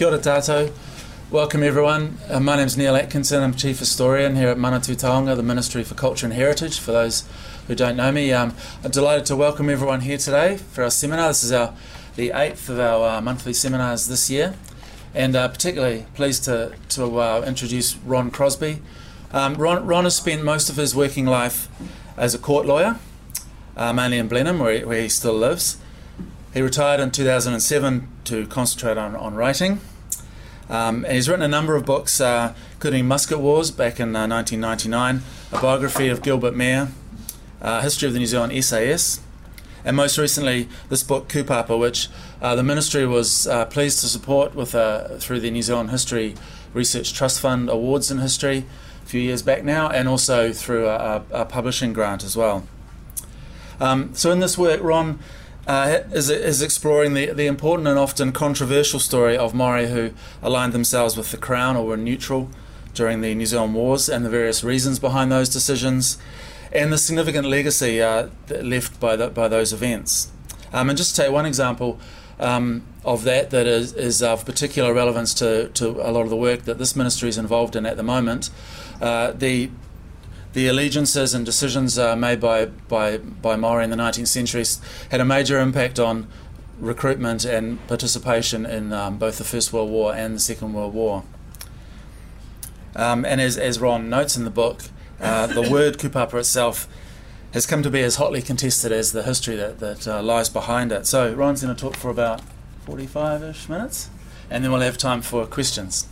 Kia ora tātou. Welcome everyone. Uh, my name is Neil Atkinson. I'm Chief Historian here at Manatū Taonga, the Ministry for Culture and Heritage. For those who don't know me, um, I'm delighted to welcome everyone here today for our seminar. This is our the eighth of our uh, monthly seminars this year, and uh, particularly pleased to, to uh, introduce Ron Crosby. Um, Ron, Ron has spent most of his working life as a court lawyer, uh, mainly in Blenheim, where he, where he still lives. He retired in 2007 to concentrate on, on writing. Um, and he's written a number of books, uh, including Musket Wars back in uh, 1999, a biography of Gilbert Mair, uh, history of the New Zealand SAS, and most recently this book Kupapa, which uh, the ministry was uh, pleased to support with uh, through the New Zealand History Research Trust Fund awards in history a few years back now, and also through a, a publishing grant as well. Um, so in this work, Ron uh, is, is exploring the, the important and often controversial story of Maori who aligned themselves with the Crown or were neutral during the New Zealand Wars and the various reasons behind those decisions, and the significant legacy uh, left by, the, by those events. Um, and just to take one example um, of that that is, is of particular relevance to, to a lot of the work that this ministry is involved in at the moment, uh, the the allegiances and decisions uh, made by, by, by Maori in the 19th century had a major impact on recruitment and participation in um, both the First World War and the Second World War. Um, and as, as Ron notes in the book, uh, the word kupapa itself has come to be as hotly contested as the history that, that uh, lies behind it. So Ron's going to talk for about 45-ish minutes, and then we'll have time for questions.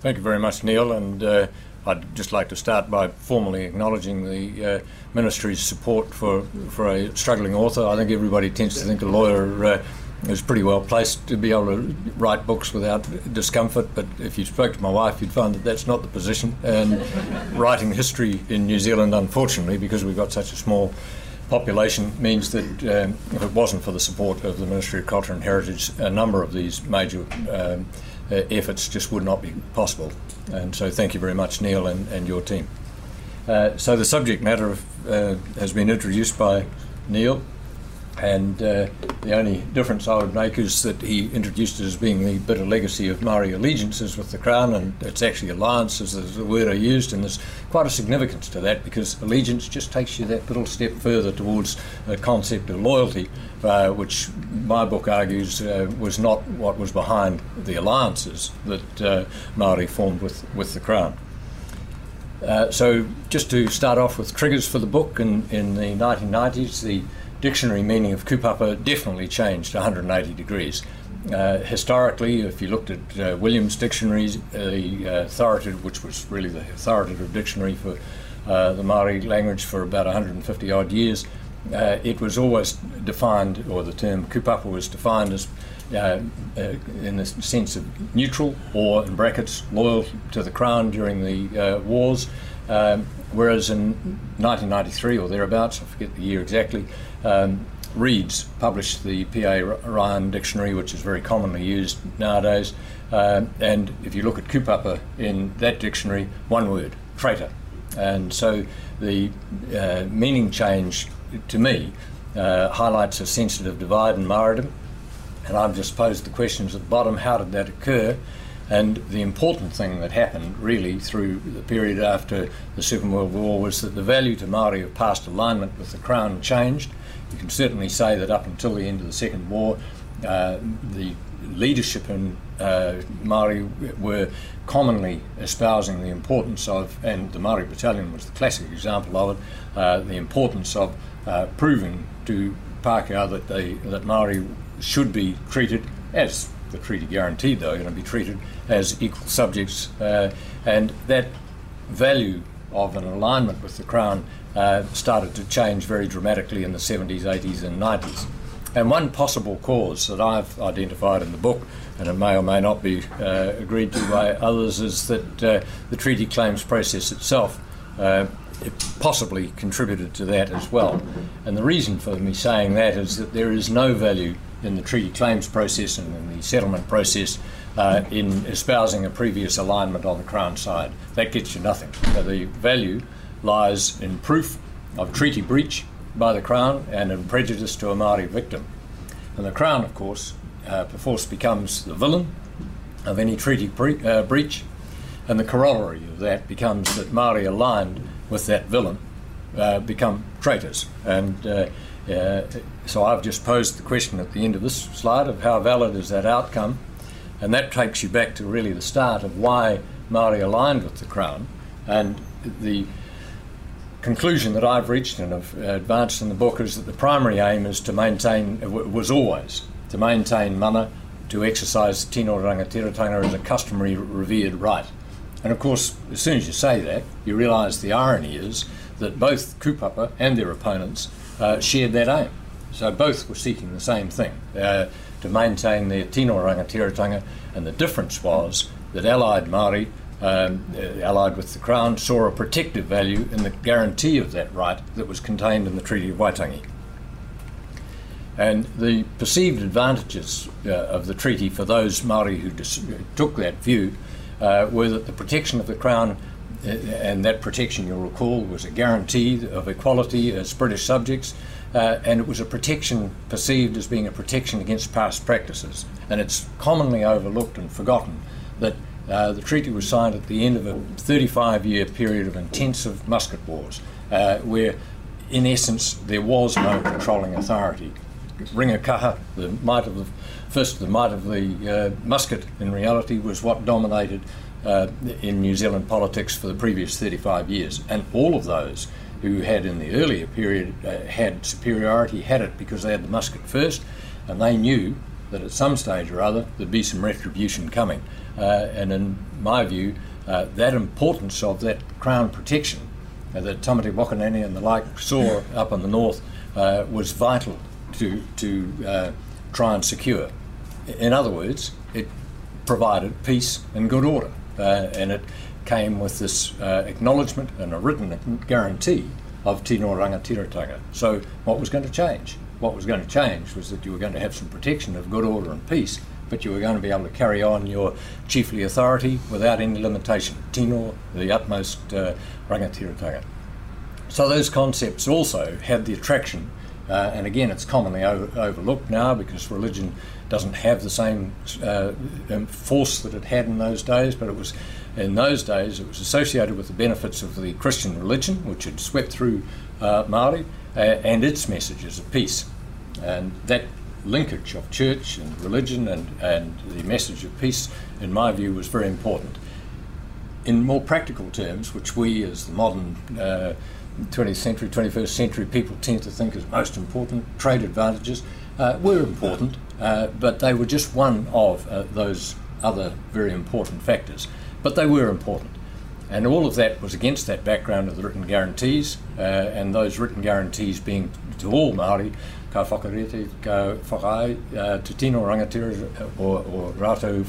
Thank you very much, Neil, and uh, I'd just like to start by formally acknowledging the uh, ministry's support for, for a struggling author. I think everybody tends to think a lawyer uh, is pretty well placed to be able to write books without discomfort, but if you spoke to my wife, you'd find that that's not the position. And writing history in New Zealand, unfortunately, because we've got such a small population, means that um, if it wasn't for the support of the Ministry of Culture and Heritage, a number of these major um, uh, efforts just would not be possible. And so thank you very much, Neil, and, and your team. Uh, so the subject matter of, uh, has been introduced by Neil, and uh, the only difference I would make is that he introduced it as being the bitter legacy of Maori allegiances with the Crown, and it's actually alliances is the word I used, and there's quite a significance to that because allegiance just takes you that little step further towards a concept of loyalty, uh, which my book argues uh, was not what was behind the alliances that uh, Maori formed with, with the Crown. Uh, so, just to start off with triggers for the book, in, in the 1990s, the dictionary meaning of kupapa definitely changed 180 degrees. Uh, historically, if you looked at uh, Williams' dictionaries, uh, the authoritative, which was really the authoritative dictionary for uh, the Maori language for about 150 odd years, uh, it was always defined, or the term kupapa was defined as uh, in the sense of neutral or, in brackets, loyal to the crown during the wars. Um, whereas in 1993 or thereabouts, I forget the year exactly, um, Reeds published the P.A. Ryan dictionary, which is very commonly used nowadays. Uh, and if you look at kupapa in that dictionary, one word, traitor. And so the uh, meaning change to me uh, highlights a sensitive divide in Maoridom. And I've just posed the questions at the bottom how did that occur? And the important thing that happened really through the period after the Second World War was that the value to Maori of past alignment with the Crown changed you can certainly say that up until the end of the Second War, uh, the leadership in uh, Maori were commonly espousing the importance of, and the Maori Battalion was the classic example of it, uh, the importance of uh, proving to Pākehā that they that Maori should be treated as the treaty guaranteed, though, going to be treated as equal subjects, uh, and that value of an alignment with the Crown uh, started to change very dramatically in the 70s, 80s, and 90s. And one possible cause that I've identified in the book, and it may or may not be uh, agreed to by others, is that uh, the treaty claims process itself uh, it possibly contributed to that as well. And the reason for me saying that is that there is no value in the treaty claims process and in the settlement process uh, in espousing a previous alignment on the Crown side. That gets you nothing. So the value lies in proof of treaty breach by the Crown and in prejudice to a Maori victim. And the Crown, of course, uh, perforce becomes the villain of any treaty bre- uh, breach. And the corollary of that becomes that Māori aligned with that villain uh, become traitors. And uh, uh, so I've just posed the question at the end of this slide of how valid is that outcome. And that takes you back to really the start of why Māori aligned with the Crown. And the conclusion that I've reached and have advanced in the book is that the primary aim is to maintain, was always to maintain mana, to exercise tino rangatiratanga as a customary revered right. And of course, as soon as you say that, you realise the irony is that both Kupapa and their opponents uh, shared that aim. So both were seeking the same thing, uh, to maintain their tino rangatiratanga, and the difference was that allied Māori, um, uh, allied with the Crown, saw a protective value in the guarantee of that right that was contained in the Treaty of Waitangi. And the perceived advantages uh, of the treaty for those Māori who dis- took that view uh, were that the protection of the Crown, uh, and that protection, you'll recall, was a guarantee of equality as British subjects, uh, and it was a protection perceived as being a protection against past practices. And it's commonly overlooked and forgotten that uh, the treaty was signed at the end of a 35 year period of intensive musket wars, uh, where in essence there was no controlling authority. Ringakaha, the might of the first, the might of the uh, musket in reality was what dominated uh, in New Zealand politics for the previous 35 years, and all of those who had in the earlier period uh, had superiority had it because they had the musket first, and they knew that at some stage or other there'd be some retribution coming. Uh, and in my view, uh, that importance of that crown protection uh, that Tamati Waka Nene and the like saw up in the north was vital to, to try and secure. In other words, it provided peace and good order, uh, and it came with this uh, acknowledgement and a written guarantee of Tino Rangatiratanga. So, what was going to change? What was going to change was that you were going to have some protection of good order and peace, but you were going to be able to carry on your chiefly authority without any limitation. Tino, the utmost uh, Rangatiratanga. So, those concepts also had the attraction uh, and again, it's commonly over, overlooked now because religion doesn't have the same uh, um, force that it had in those days, but it was in those days it was associated with the benefits of the Christian religion, which had swept through uh, Māori, uh, and its messages of peace. And that linkage of church and religion and, and the message of peace, in my view, was very important. In more practical terms, which we as the modern uh, 20th century, 21st century people tend to think is most important. Trade advantages uh, were important, uh, but they were just one of uh, those other very important factors. But they were important. And all of that was against that background of the written guarantees, uh, and those written guarantees being to all Māori, ka whakarete, ka whakai, uh, te tino rangatira or, or rātou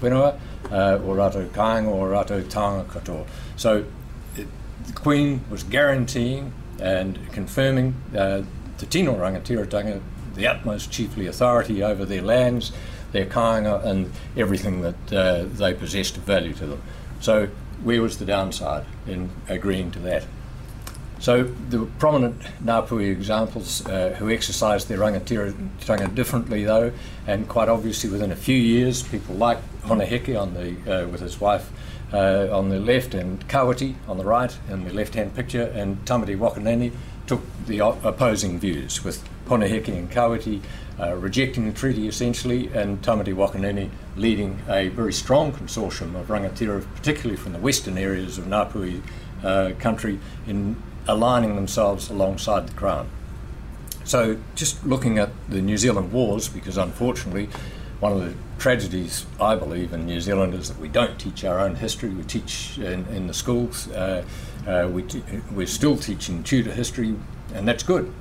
whenua, uh, or rātou kāinga, or rātou tanga katoa. So the Queen was guaranteeing and confirming uh, the Tino Rangatiratanga the utmost chiefly authority over their lands, their kāinga, and everything that uh, they possessed of value to them. So, where was the downside in agreeing to that? So, the prominent Ngāpuhi examples uh, who exercised their rangatiratanga differently, though, and quite obviously within a few years, people like Hone Heke on the, uh, with his wife uh, on the left and Kawiti on the right in the left-hand picture, and Tamati Waka Nene took the opposing views, with Hone Heke and Kawiti uh, rejecting the treaty essentially, and Tamati Waka Nene leading a very strong consortium of rangatira, particularly from the western areas of Ngāpuhi uh, country, in aligning themselves alongside the Crown. So, just looking at the New Zealand wars, because unfortunately one of the tragedies, I believe, in New Zealand is that we don't teach our own history. We teach in, in the schools. Uh, uh, we t- we're still teaching Tudor history, and that's good.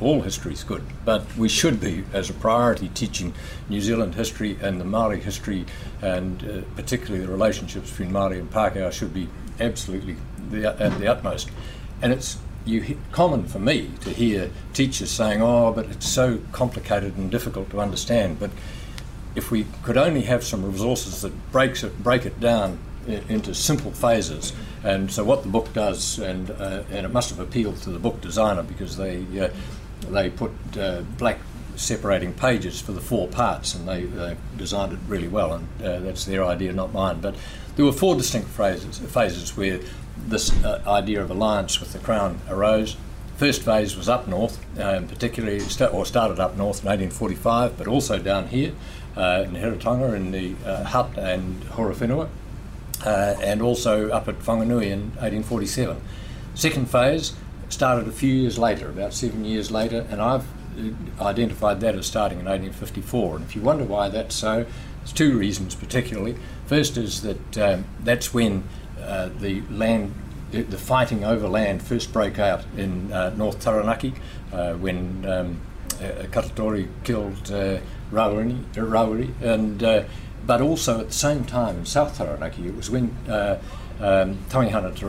All history is good, but we should be, as a priority, teaching New Zealand history and the Maori history, and uh, particularly the relationships between Maori and Pākehā should be absolutely the, at the utmost. And it's you common for me to hear teachers saying, "Oh, but it's so complicated and difficult to understand." But if we could only have some resources that breaks it, break it down into simple phases. And so what the book does, and uh, and it must have appealed to the book designer because they uh, they put uh, black separating pages for the four parts, and they, they designed it really well, and uh, that's their idea, not mine. But there were four distinct phases, phases where this uh, idea of alliance with the Crown arose. First phase was up north, um, particularly st- or started up north in 1845, but also down here uh, in Heretaunga in the uh, Hutt and Horowhenua, uh, and also up at Whanganui in 1847. Second phase started a few years later, about seven years later, and I've uh, identified that as starting in 1854. And if you wonder why that's so, there's two reasons particularly. First is that um, that's when uh, the land, the, the, fighting over land first broke out in uh, North Taranaki uh, when um, Katatore killed uh, and but also at the same time in South Taranaki, it was when uh, um, Tangihanga Te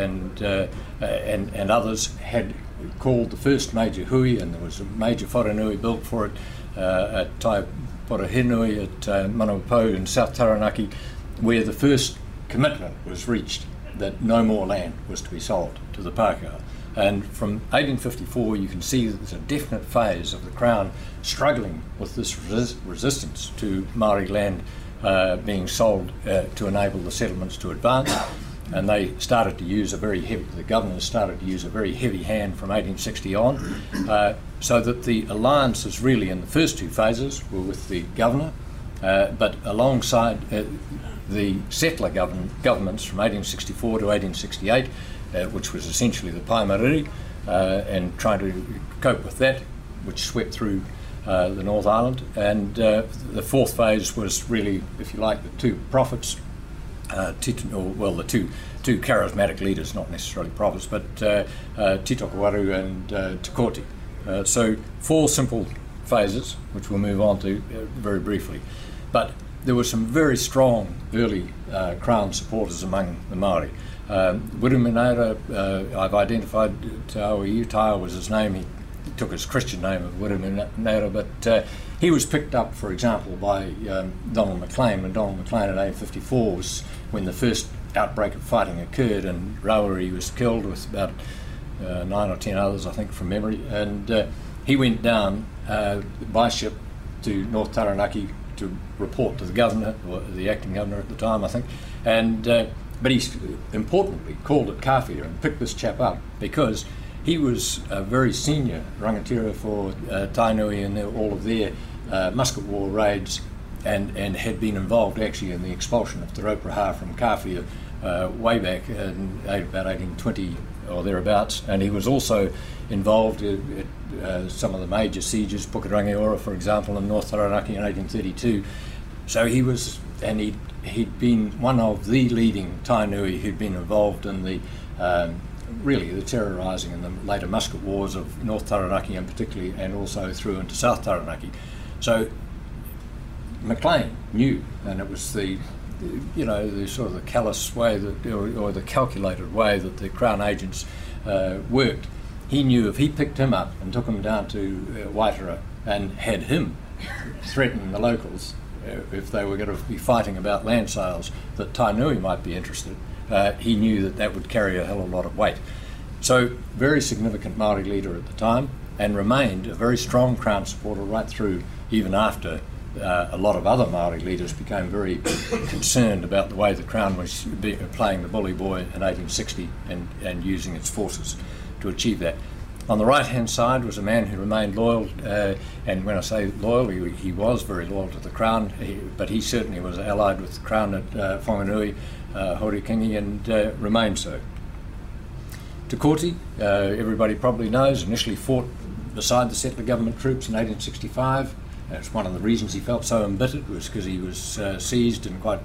and, uh, and, and others had called the first major hui, and there was a major wharenui built for it uh, at Tai Porahenui at uh, Manawapou in South Taranaki, where the first commitment was reached that no more land was to be sold to the Pākehā. And from 1854, you can see that there's a definite phase of the Crown struggling with this res- resistance to Maori land uh, being sold uh, to enable the settlements to advance. And they started to use a very heavy, the governors started to use a very heavy hand from 1860 on, uh, so that the alliances really in the first two phases were with the governor, uh, but alongside uh, the settler govern- governments from 1864 to 1868 uh, which was essentially the Pai Mārire, uh, and trying to cope with that, which swept through uh, the North Island. And the fourth phase was really, if you like, the two prophets, or, well, the two two charismatic leaders, not necessarily prophets, but uh, uh, Titokowaru and uh. Uh, so four simple phases, which we'll move on to very briefly. But there were some very strong early Crown supporters among the Maori. Um, Wiremu Nera, uh, I've identified Tao Utai was his name. He took his Christian name of Wiremu Nera, but uh, he was picked up, for example, by um, Donald McLean. When Donald McLean in 1854 was when the first outbreak of fighting occurred, and Rawiri was killed with about uh, nine or ten others, I think, from memory. And uh, he went down uh, by ship to North Taranaki to report to the governor, or the acting governor at the time, I think, and uh, but he importantly called at Kawhia and picked this chap up because he was a very senior rangatira for uh, Tainui and all of their uh, musket war raids and, and had been involved actually in the expulsion of Te Rauparaha from Kawhia uh, way back in about 1820 or thereabouts. And he was also involved in, uh, some of the major sieges, Pukerangiora, for example, in North Taranaki in 1832. So he was, and he he'd been one of the leading Tainui who'd been involved in the um, really the terrorising and the later musket wars of North Taranaki and particularly and also through into South Taranaki. So McLean knew, and it was the you know the sort of the callous way that or, or the calculated way that the Crown agents uh, worked. He knew if he picked him up and took him down to uh, Waitara and had him threaten the locals, uh, if they were going to be fighting about land sales, that Tainui might be interested. Uh, he knew that that would carry a hell of a lot of weight. So, very significant Maori leader at the time, and remained a very strong Crown supporter right through, even after uh, a lot of other Maori leaders became very concerned about the way the Crown was be, playing the bully boy in 1860 and, and using its forces to achieve that. On the right hand side was a man who remained loyal, uh, and when I say loyal, he, he, was very loyal to the Crown, he, but he certainly was allied with the Crown at uh, Whanganui, uh, Horikingi, and uh, remained so. Te uh, everybody probably knows, initially fought beside the settler government troops in 1865. That's one of the reasons he felt so embittered was because he was uh, seized and quite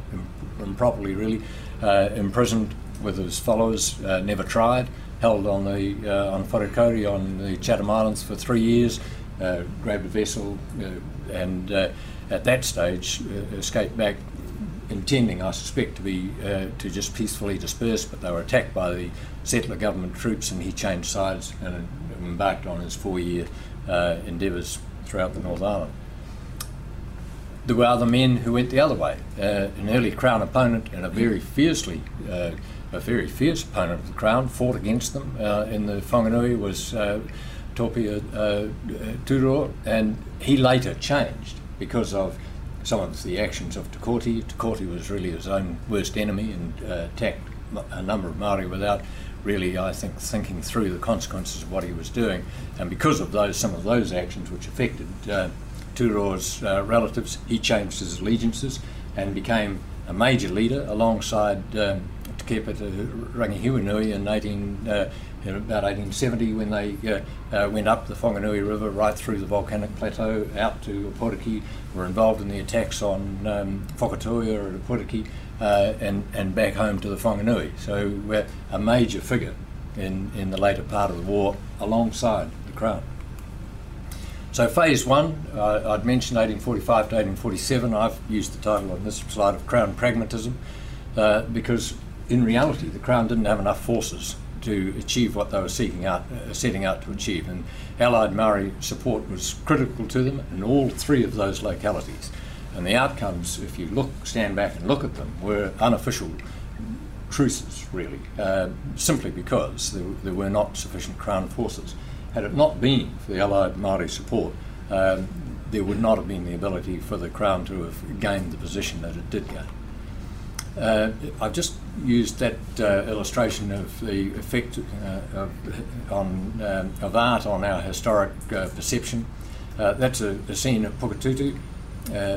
improperly, really, uh, imprisoned with his followers, uh, never tried held on the uh, on Wharekauri on the Chatham Islands for three years, uh, grabbed a vessel, uh, and uh, at that stage uh, escaped back, intending, I suspect, to be to just peacefully disperse. But they were attacked by the settler government troops, and he changed sides and embarked on his four-year endeavours throughout the North Island there were other men who went the other way. Uh, an early Crown opponent and a very fiercely uh, a very fierce opponent of the Crown, fought against them uh, in the Whanganui, was uh, Topia uh, Turo, and he later changed because of some of the actions of Te Kooti. Te Kooti was really his own worst enemy and uh, attacked a number of Maori without really, I think, thinking through the consequences of what he was doing. And because of those, some of those actions which affected uh, Turo's uh, relatives, he changed his allegiances and became a major leader alongside um, Te Kepa Te Rangihiwinui in 18, uh, in about 1870 when they uh, uh, went up the Whanganui River right through the volcanic plateau out to Opotiki, were involved in the attacks on um, Whakatoa at Opotiki uh, and, and back home to the Whanganui. So we're a major figure in, in the later part of the war alongside the Crown. So phase one, uh, I'd mentioned 1845 to 1847. I've used the title on this slide of Crown Pragmatism uh, because in reality the Crown didn't have enough forces to achieve what they were seeking out, uh, setting out to achieve. And Allied Maori support was critical to them in all three of those localities. And the outcomes, if you look, stand back and look at them, were unofficial truces, really, uh, simply because there, there, were not sufficient Crown forces. Had it not been for the Allied Maori support, um, there would not have been the ability for the Crown to have gained the position that it did gain. Uh, I've just used that uh, illustration of the effect uh, of, on, um, of art on our historic uh, perception. Uh, that's a, a, scene at Puketutu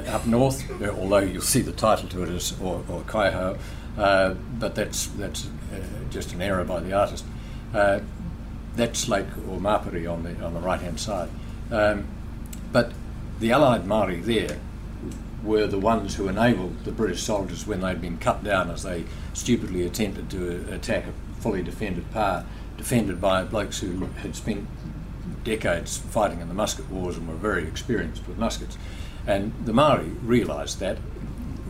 up north, although you'll see the title to it as or, or Kaiho, but that's, that's just an error by the artist. that's Lake Omapere on the, on the right hand side. Um, but the Allied Maori there were the ones who enabled the British soldiers when they'd been cut down as they stupidly attempted to attack a fully defended power, defended by blokes who had spent decades fighting in the musket wars and were very experienced with muskets. And the Maori realised that,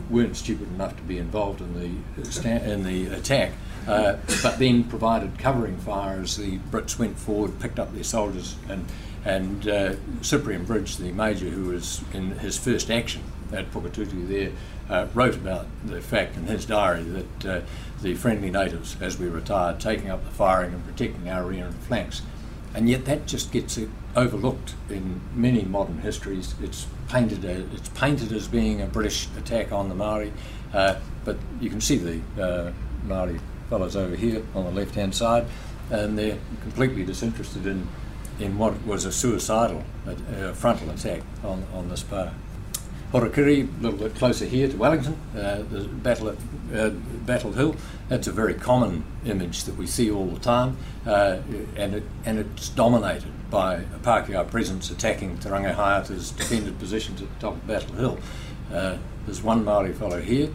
weren't stupid enough to be involved in the in the attack, uh, but then provided covering fire as the Brits went forward, picked up their soldiers, and and uh, Cyprian Bridge, the major who was in his first action at Puketutu there, uh, wrote about the fact in his diary that uh, the friendly natives, as we retired, taking up the firing and protecting our rear and flanks. And yet that just gets overlooked in many modern histories. It's painted as, it's painted as being a British attack on the Maori, uh, but you can see the uh, Maori fellows over here on the left-hand side, and they're completely disinterested in in what was a suicidal frontal attack on, on this bar. Horokiri, a little bit closer here to Wellington, uh, the battle at uh, Battle Hill. That's a very common image that we see all the time, uh, and it, and it's dominated by a Pākehā presence attacking Te Rangihaeata's defended positions at the top of Battle Hill. Uh, there's one Maori fellow here.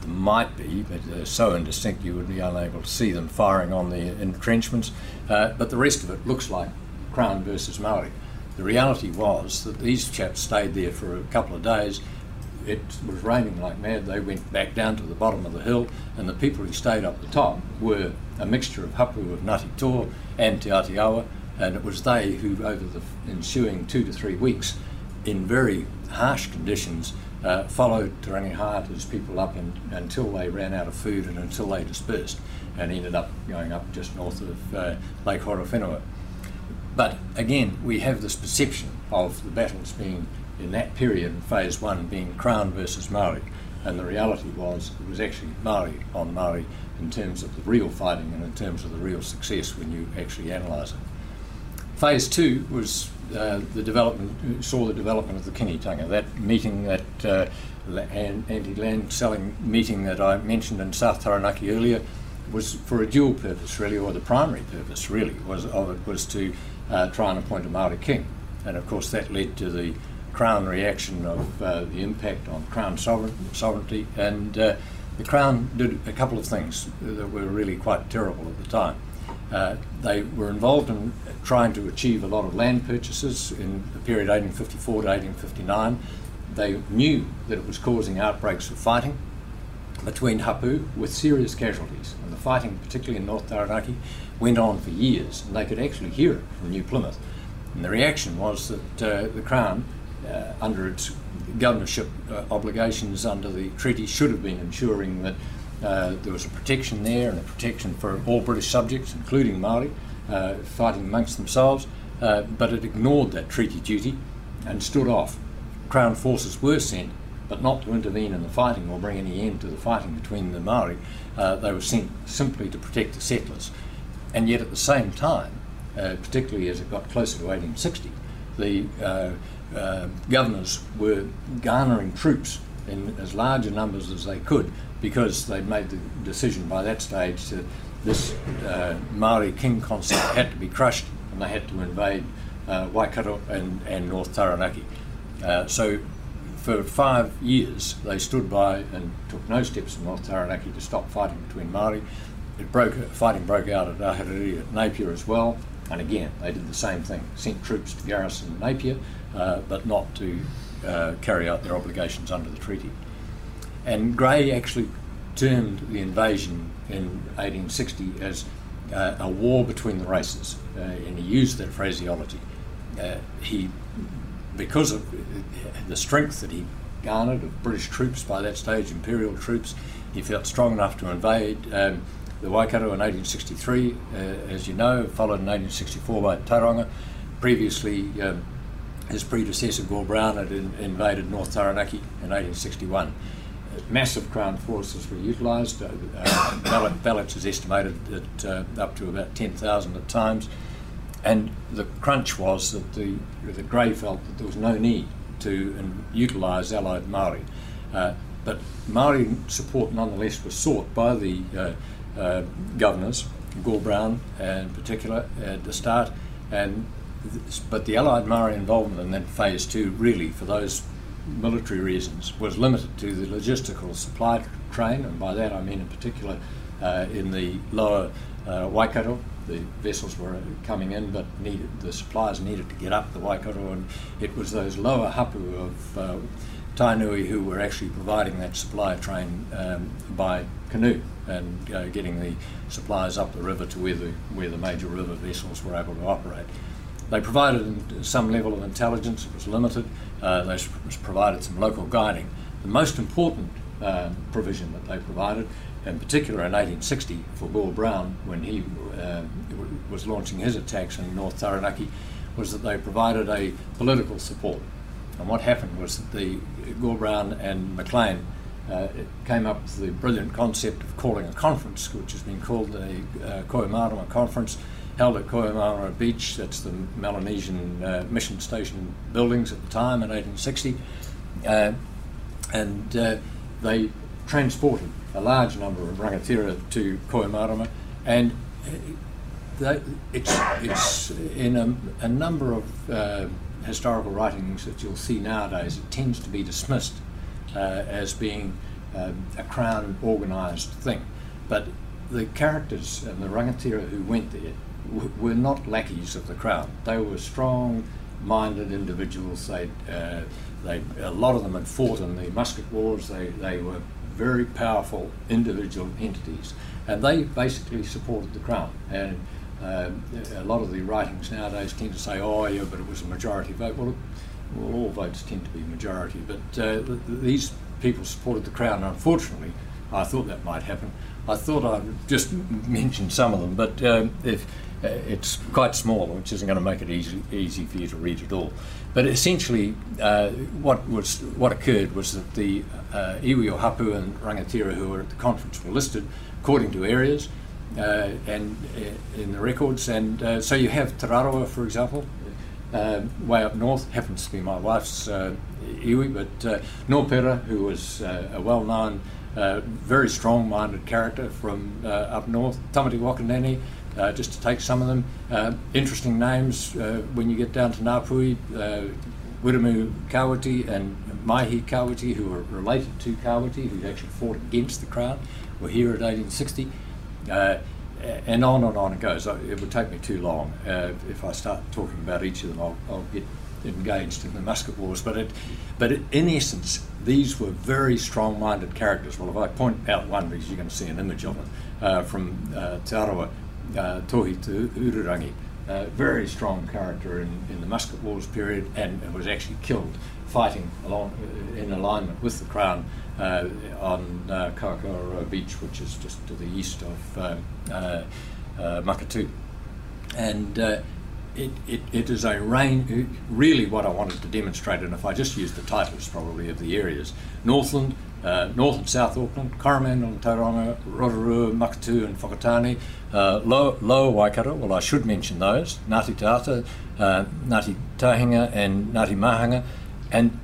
There might be, but they're so indistinct you would be unable to see them firing on the entrenchments. Uh, but the rest of it looks like Crown versus Maori. The reality was that these chaps stayed there for a couple of days. It was raining like mad. They went back down to the bottom of the hill, and the people who stayed up the top were a mixture of hapu of Ngati Toa and Te Atiawa, and it was they who, over the ensuing two to three weeks, in very harsh conditions, uh, followed Te Rangihaeata's people up in, until they ran out of food and until they dispersed, and ended up going up just north of uh, Lake Horowhenua. But again, we have this perception of the battles being in that period, phase one, being Crown versus Maori. And the reality was it was actually Maori on Maori in terms of the real fighting and in terms of the real success when you actually analyse it. Phase two was uh, the development, saw the development of the Kingitanga, that meeting, that uh, anti-land selling meeting that I mentioned in South Taranaki earlier, was for a dual purpose really, or the primary purpose really was of it was to uh, and appoint a Maori king. And of course, that led to the Crown reaction of uh, the impact on Crown sovereignty. And uh, the Crown did a couple of things that were really quite terrible at the time. Uh, they were involved in trying to achieve a lot of land purchases in the period 1854 to 1859. They knew that it was causing outbreaks of fighting between Hapu with serious casualties. And the fighting, particularly in North Taranaki, went on for years, and they could actually hear it from New Plymouth. And the reaction was that uh, the Crown, uh, under its governorship uh, obligations under the treaty, should have been ensuring that uh, there was a protection there and a protection for all British subjects, including Maori, uh, fighting amongst themselves. uh, but it ignored that treaty duty and stood off. Crown forces were sent, but not to intervene in the fighting or bring any end to the fighting between the Maori. They were sent simply to protect the settlers. And yet, at the same time, uh, particularly as it got closer to 1860, the uh, uh, governors were garnering troops in as large a numbers as they could because they'd made the decision by that stage that this uh, Maori king concept had to be crushed and they had to invade uh, Waikato and, and North Taranaki. Uh, so for five years they stood by and took no steps in North Taranaki to stop fighting between Maori. It broke, fighting broke out at at Napier as well, and again they did the same thing, sent troops to garrison Napier, uh, but not to uh, carry out their obligations under the treaty. And Grey actually termed the invasion in 1860 as uh, a war between the races, uh, and he used that phraseology. Uh, he, because of the strength that he garnered of British troops by that stage, Imperial troops, he felt strong enough to invade um, the Waikato in 1863, uh, as you know, followed in 1864 by Tauranga. Previously, um, his predecessor, Gore Browne, had in, invaded North Taranaki in 1861 massive Crown forces were utilised. Uh, uh, ballots is estimated at uh, up to about 10,000 at times. And the crunch was that the, the Grey felt that there was no need to utilise Allied Maori. Uh, but Maori support nonetheless was sought by the uh, governors, Gore Browne in particular, at the start. And but the Allied Maori involvement in that phase two really, for those military reasons, was limited to the logistical supply train, and by that I mean in particular uh, in the lower uh, Waikato. The vessels were coming in, but needed the supplies needed to get up the Waikato, and it was those lower hapu of uh, Tainui who were actually providing that supply train um, by canoe and uh, getting the supplies up the river to where the where the major river vessels were able to operate. They provided some level of intelligence, it was limited. Uh, they provided some local guiding. The most important uh, provision that they provided, in particular in 1860 for Gore Browne, when he uh, was launching his attacks in North Taranaki, was that they provided a political support. And what happened was that the Gore Browne and McLean uh, came up with the brilliant concept of calling a conference, which has been called the uh, Conference, held at Kohimarama Beach, that's the Melanesian uh, mission station buildings at the time in 1860. Uh, and uh, they transported a large number of rangatira to Kohimarama, and uh, it's, it's in a, a number of historical writings that you'll see nowadays, it tends to be dismissed as being a crown organised thing. But the characters and the rangatira who went there were not lackeys of the crown. They were strong-minded individuals. They, uh, they, a lot of them had fought in the musket wars. They, they were very powerful individual entities, and they basically supported the crown. And uh, a lot of the writings nowadays tend to say, "Oh, yeah, but it was a majority vote." Well, well all votes tend to be majority, but uh, these people supported the crown. Unfortunately, I thought that might happen. I thought I'd just mention some of them, but uh, if uh, it's quite small, which isn't going to make it easy, easy for you to read it all. But essentially, uh, what was what occurred was that the uh, iwi or hapu and rangatira who were at the conference were listed according to areas uh, and uh, in the records. And uh, so you have Te Rarawa, for example, uh, way up north, happens to be my wife's iwi, but uh, Nopera, who was a well-known, very strong-minded character from up north, Tamati Waka Nene, uh, just to take some of them. Uh, interesting names uh, when you get down to Ngāpuhi, uh, Wiremu Kawiti and Maihi Kawiti, who were related to Kawiti, who actually fought against the Crown, were here at 1860. And on and on it goes. It would take me too long. Uh, if I start talking about each of them, I'll, I'll get engaged in the musket wars. But it, but it, in essence, these were very strong-minded characters. Well, if I point out one, because you're going to see an image of it uh, from uh, Te Arawa, uh, Tohi Te Ururangi. Uh, very strong character in, in the musket wars period and was actually killed fighting along uh, in alignment with the crown uh, on uh, Beach, which is just to the east of um, uh, uh, Maketu. And it, it, it is a range, really what I wanted to demonstrate, and if I just use the titles probably of the areas Northland, uh, North and South Auckland, Coromandel, Tauranga, Rotorua, Maketu, and Whakatane, uh, Lower, Lower Waikato, well, I should mention those Ngāti Tata, uh, Ngāti Tahinga, and Ngāti Mahanga, and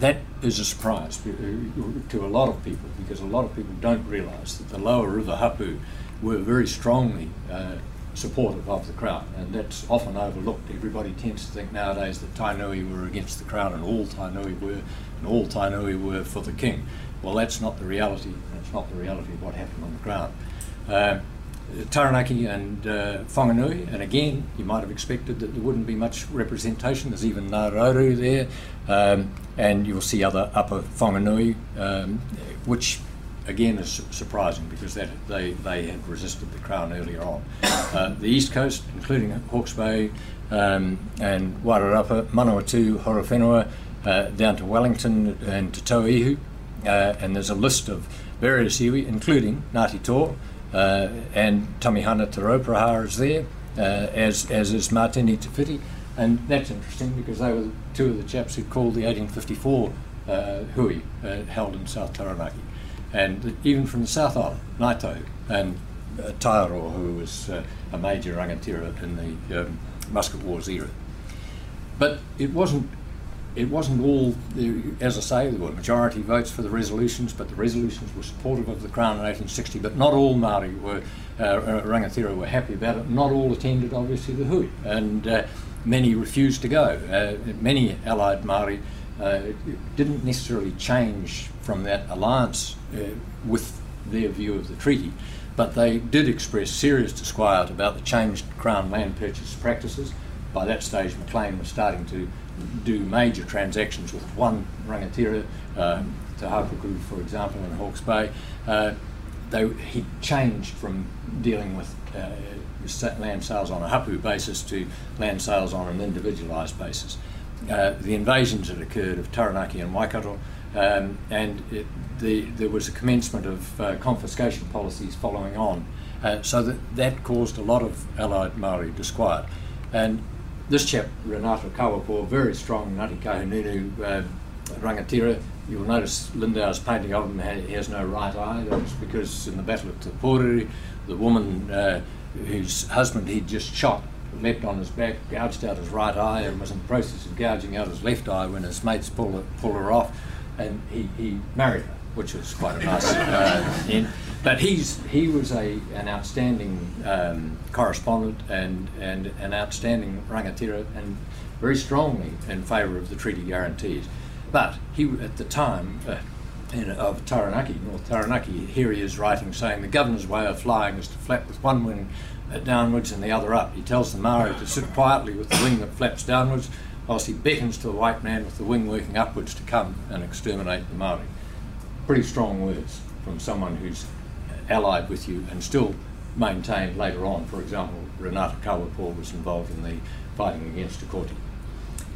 that is a surprise to a lot of people because a lot of people don't realise that the lower river hapu were very strongly uh, supportive of the Crown, and that's often overlooked. Everybody tends to think nowadays that Tainui were against the Crown and all Tainui were, and all Tainui were for the King. Well, that's not the reality, it's not the reality of what happened on the ground. Uh, Taranaki and uh, Whanganui, and again, you might have expected that there wouldn't be much representation. There's even Ngāroru there, um, and you'll see other upper Whanganui, um, which again is su- surprising because that, they, they had resisted the Crown earlier on. Uh, the East Coast, including Hawke's Bay um, and Wairarapa, Manawatu, Horowhenua, uh, down to Wellington and to Tauihu, uh, and there's a list of various iwi, including Ngāti Tō, uh, and Tamihana Te Rauparaha is there, uh, as, as is Matene Te Whiwhi. And that's interesting because they were two of the chaps who called the 1854 uh, hui uh, held in South Taranaki. And even from the South Island, Naito and uh, Taiaroa, who was uh, a major rangatira in the um, Musket Wars era. But it wasn't it wasn't all, as I say, there were majority votes for the resolutions, but the resolutions were supportive of the Crown in 1860. But not all Māori were, uh, uh, Rangatira were happy about it. Not all attended, obviously, the hui, and uh, many refused to go. Uh, many allied Māori uh, didn't necessarily change from that alliance uh, with their view of the treaty, but they did express serious disquiet about the changed Crown land purchase practices. By that stage, McLean was starting to do major transactions with one rangatira, uh, Te Hapuku, for example, in Hawke's Bay. Uh, they, he changed from dealing with uh, land sales on a hapu basis to land sales on an individualised basis. Uh, the invasions that occurred of Taranaki and Waikato, um, and it, the, there was a commencement of uh, confiscation policies following on. Uh, so that, that caused a lot of allied Maori disquiet. And this chap, Renata Kawepo, very strong Ngāti Kahungunu uh, rangatira. You'll notice Lindauer's painting of him, he has no right eye. That's because in the Battle of Te the woman uh, whose husband he'd just shot leapt on his back, gouged out his right eye, and was in the process of gouging out his left eye when his mates pulled, it, pulled her off, and he, he married her, which was quite a nice uh, end. But he's he was a an outstanding um, correspondent and and an outstanding rangatira and very strongly in favour of the treaty guarantees. But he at the time. Uh, of Taranaki, North Taranaki, here he is writing saying the governor's way of flying is to flap with one wing uh, downwards and the other up. He tells the Maori to sit quietly with the wing that flaps downwards, whilst he beckons to the white man with the wing working upwards to come and exterminate the Maori. Pretty strong words from someone who's allied with you and still maintained later on. For example, Renata Kawepo was involved in the fighting against Te Kooti.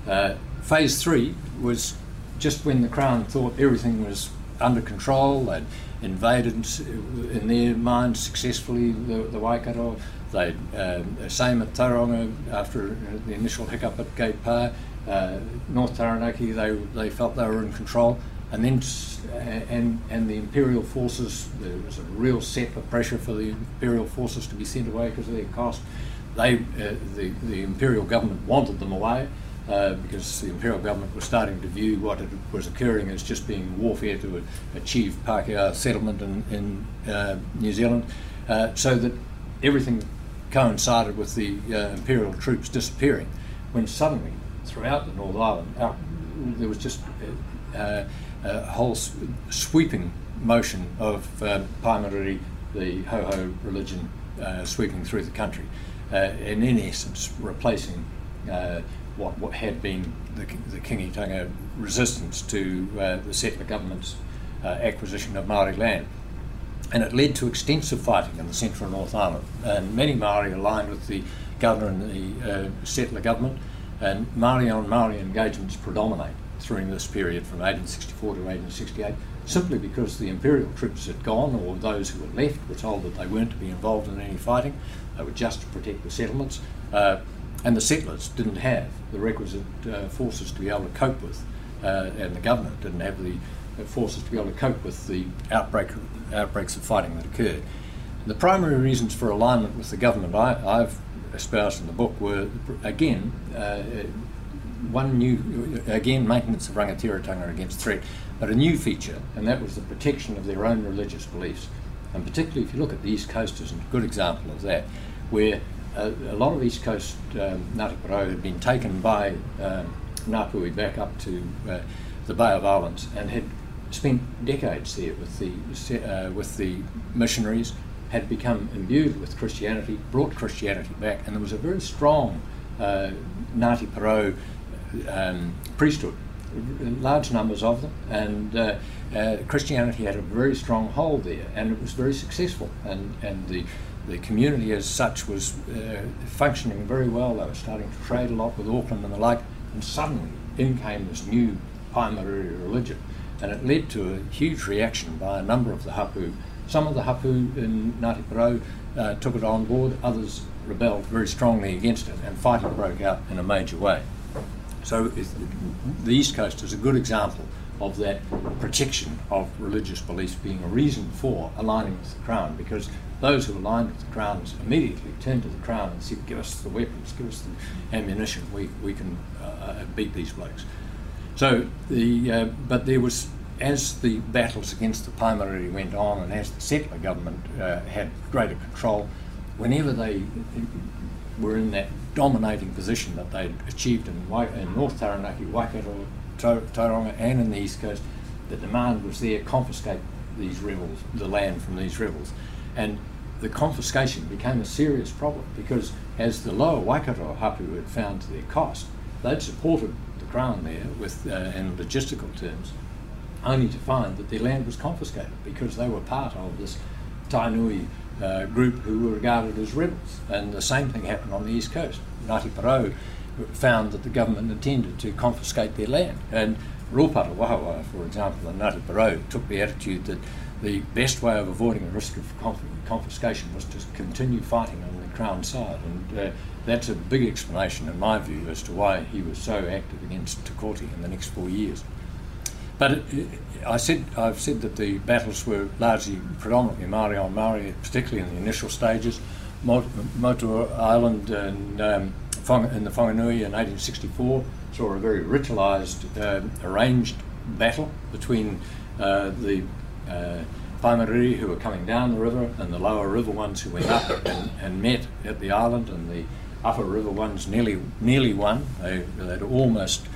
Uh, phase three was just when the Crown thought everything was under control. They'd invaded, in their minds, successfully the, the Waikato. They uh, same at Tauranga after the initial hiccup at Gate Pa. Uh, North Taranaki, they, they felt they were in control and then and and the imperial forces there was a real set of pressure for the imperial forces to be sent away because of their cost. They uh, the the imperial government wanted them away. Uh, because the imperial government was starting to view what was occurring as just being warfare to achieve Pākehā settlement in, in uh, New Zealand, uh, so that everything coincided with the uh, imperial troops disappearing, when suddenly throughout the North Island out, there was just uh, a whole sweeping motion of Pai Mārire, the Hauhau religion, sweeping through the country, and in essence replacing what, what had been the, the Kingitanga resistance to uh, the settler government's uh, acquisition of Maori land. And it led to extensive fighting in the central North Island, and many Maori aligned with the governor and the uh, settler government, and Maori on Maori engagements predominate during this period from 1864 to 1868 simply because the imperial troops had gone or those who were left were told that they weren't to be involved in any fighting, they were just to protect the settlements. Uh, and the settlers didn't have the requisite uh, forces to be able to cope with, uh, and the government didn't have the forces to be able to cope with the outbreak, outbreaks of fighting that occurred. The primary reasons for alignment with the government I, have espoused in the book were, again, uh, one new, again, maintenance of rangatiratanga against threat, but a new feature, and that was the protection of their own religious beliefs. And particularly if you look at the East Coast as a good example of that, where a, a lot of East Coast um, had been taken by um, Ngāpuhi back up to uh, the Bay of Islands and had spent decades there with the, uh, with the missionaries, had become imbued with Christianity, brought Christianity back, and there was a very strong uh, um, priesthood, large numbers of them, and uh, uh, Christianity had a very strong hold there, and it was very successful, and, and the the community as such was uh, functioning very well. They were starting to trade a lot with Auckland and the like, and suddenly in came this new Pai Mārire religion, and it led to a huge reaction by a number of the hapu. Some of the hapu in Ngāti Porou uh, took it on board, others rebelled very strongly against it, and fighting broke out in a major way. So the East Coast is a good example of that protection of religious beliefs being a reason for aligning with the Crown, because those who aligned with the Crown immediately turned to the Crown and said, give us the weapons, give us the ammunition, we, we can uh, uh, beat these blokes. So, the, uh, but there was, as the battles against the Pai Mārire went on and as the settler government uh, had greater control, whenever they were in that dominating position that they'd achieved in, in North Taranaki, Waikato, Tauranga and in the East Coast, the demand was there, confiscate these rebels, the land from these rebels. And the confiscation became a serious problem because as the lower Waikato hapu had found to their cost, they'd supported the Crown there with, uh, in logistical terms, only to find that their land was confiscated because they were part of this Tainui uh, group who were regarded as rebels. And the same thing happened on the East Coast. Ngāti Porou found that the government intended to confiscate their land. And Rōpata Wahawa, for example, and Ngāti Porou took the attitude that the best way of avoiding a risk of confiscation was to continue fighting on the Crown side. And uh, that's a big explanation, in my view, as to why he was so active against Te Kooti in the next four years. But it, it, I said, I've said that the battles were largely predominantly Maori on Maori, particularly in the initial stages. Moutoa Island and um, in the Whanganui in 1864 saw a very ritualised, uh, arranged battle between uh, the uh, who were coming down the river and the lower river ones who went up and, and met at the island and the upper river ones nearly nearly won. They, they'd almost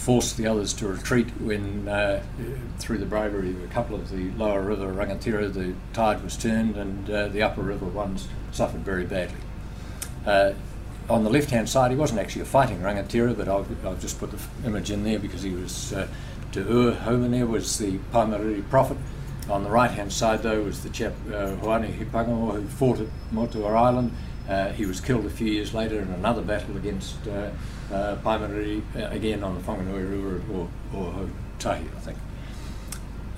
forced the others to retreat when, uh, through the bravery of a couple of the lower river rangatira, the tide was turned and uh, the upper river ones suffered very badly. Uh, on the left hand side, he wasn't actually a fighting rangatira, but I'll, I'll just put the image in there because he was, uh, Te Ua Haumene was the Pai Mārire prophet. On the right hand side, though, was the chap uh, Hipangawa who fought at Moutoa Island. Uh, he was killed a few years later in another battle against uh, uh, uh, again on the Whanganui River or, or I think.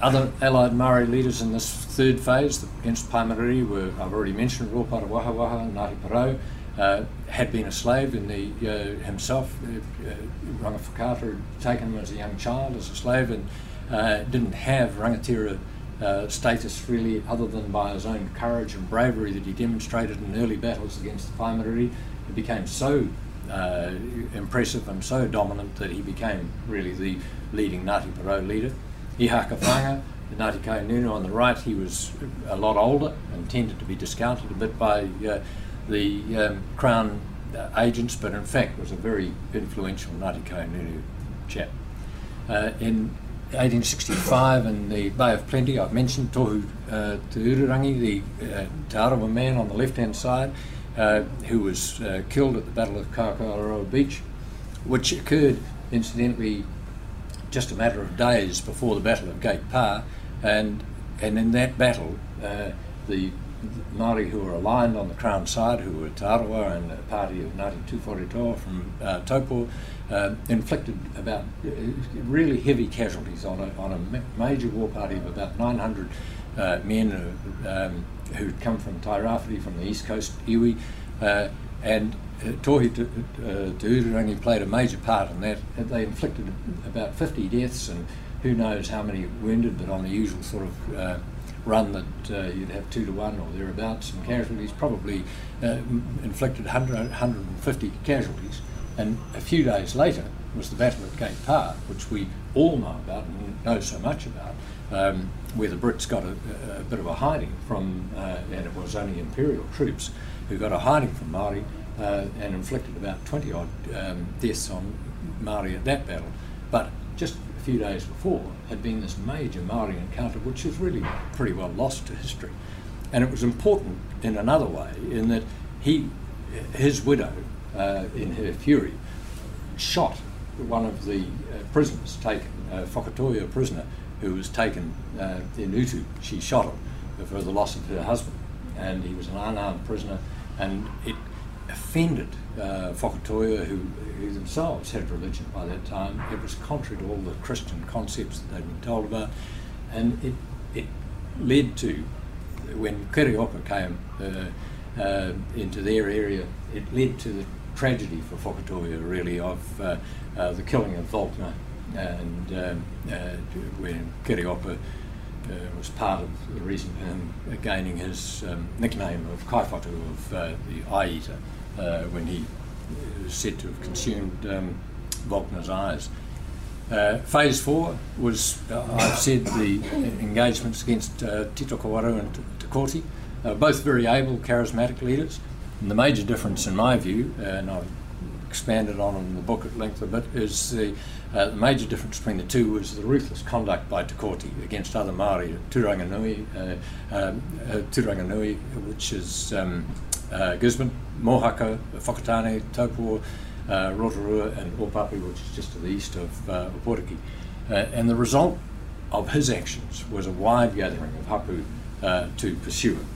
Other allied Maori leaders in this third phase against Pai Mārire were, I've already mentioned, Rōpata Waha Waha, Ngāti Porou, uh, had been a slave in the uh, himself. Uh, uh Rongowhakaata had taken him as a young child as a slave and uh, didn't have rangatira uh, status really other than by his own courage and bravery that he demonstrated in early battles against the Pai Mārire. He became so uh, impressive and so dominant that he became really the leading Ngāti Porou leader. Ihaka Whanga, the Ngāti Kahungunu on the right, he was a lot older and tended to be discounted a bit by uh, the um, Crown uh, agents, but in fact was a very influential Ngāti Kahungunu chap. Uh, in 1865 in the Bay of Plenty, I've mentioned Tohi uh, Te Ururangi, the uh, Te Arawa man on the left-hand side, uh, who was uh, killed at the Battle of Kaokaoroa Beach, which occurred, incidentally, just a matter of days before the Battle of Gate Pa, and and in that battle, uh, the Māori who were aligned on the Crown side, who were Te Arawa and a party of Ngāti Tūwharetoa from uh, Taupo, uh, inflicted about uh, really heavy casualties on a, on a major war party of about 900 uh, men um, who'd come from Tairāwhiti from the east coast, iwi, uh, and Tohi Urangi played a major part in that. They inflicted about 50 deaths and who knows how many wounded, but on the usual sort of uh, run that uh, you'd have two to one or thereabouts, and casualties probably uh, inflicted 100, 150 casualties. And a few days later was the Battle of Gate Pa, which we all know about and know so much about, um, where the Brits got a, a, bit of a hiding from, uh, and it was only Imperial troops who got a hiding from Maori uh, and inflicted about 20 odd um, deaths on Maori at that battle. But just few days before had been this major Maori encounter, which is really pretty well lost to history. And it was important in another way, in that he, his widow, uh, in her fury, shot one of the uh, prisoners taken, a Whakatōhea prisoner who was taken uh, in Utu. She shot him for the loss of her husband, and he was an unarmed prisoner, and it offended uh, who, who themselves had religion by that time. It was contrary to all the Christian concepts that they'd been told about, and it, it led to, when Kereopa came uh, uh, into their area, it led to the tragedy for Whakatōhea, really, of uh, uh, the killing of Volkner, and um, uh, when Kereopa uh, was part of the reason for him gaining his um, nickname of Kaiwhatu, of the eye eater, uh, when he was said to have consumed um, Volkner's eyes. Uh, phase four was, uh, I've said, the engagements against uh, Titokowaru and Te Kooti, both very able, charismatic leaders. And the major difference, in my view, and I've expanded on in the book at length a bit, is the, uh, the major difference between the two was the ruthless conduct by Te against other Māori, Turanganui, uh, um, uh, Turanganui, which is um, uh, Gisborne, Mohaka, Whakatane, Taupo, uh, Rotorua, and Opape, which is just to the east of uh. Uh, and the result of his actions was a wide gathering of hapu uh, to pursue him.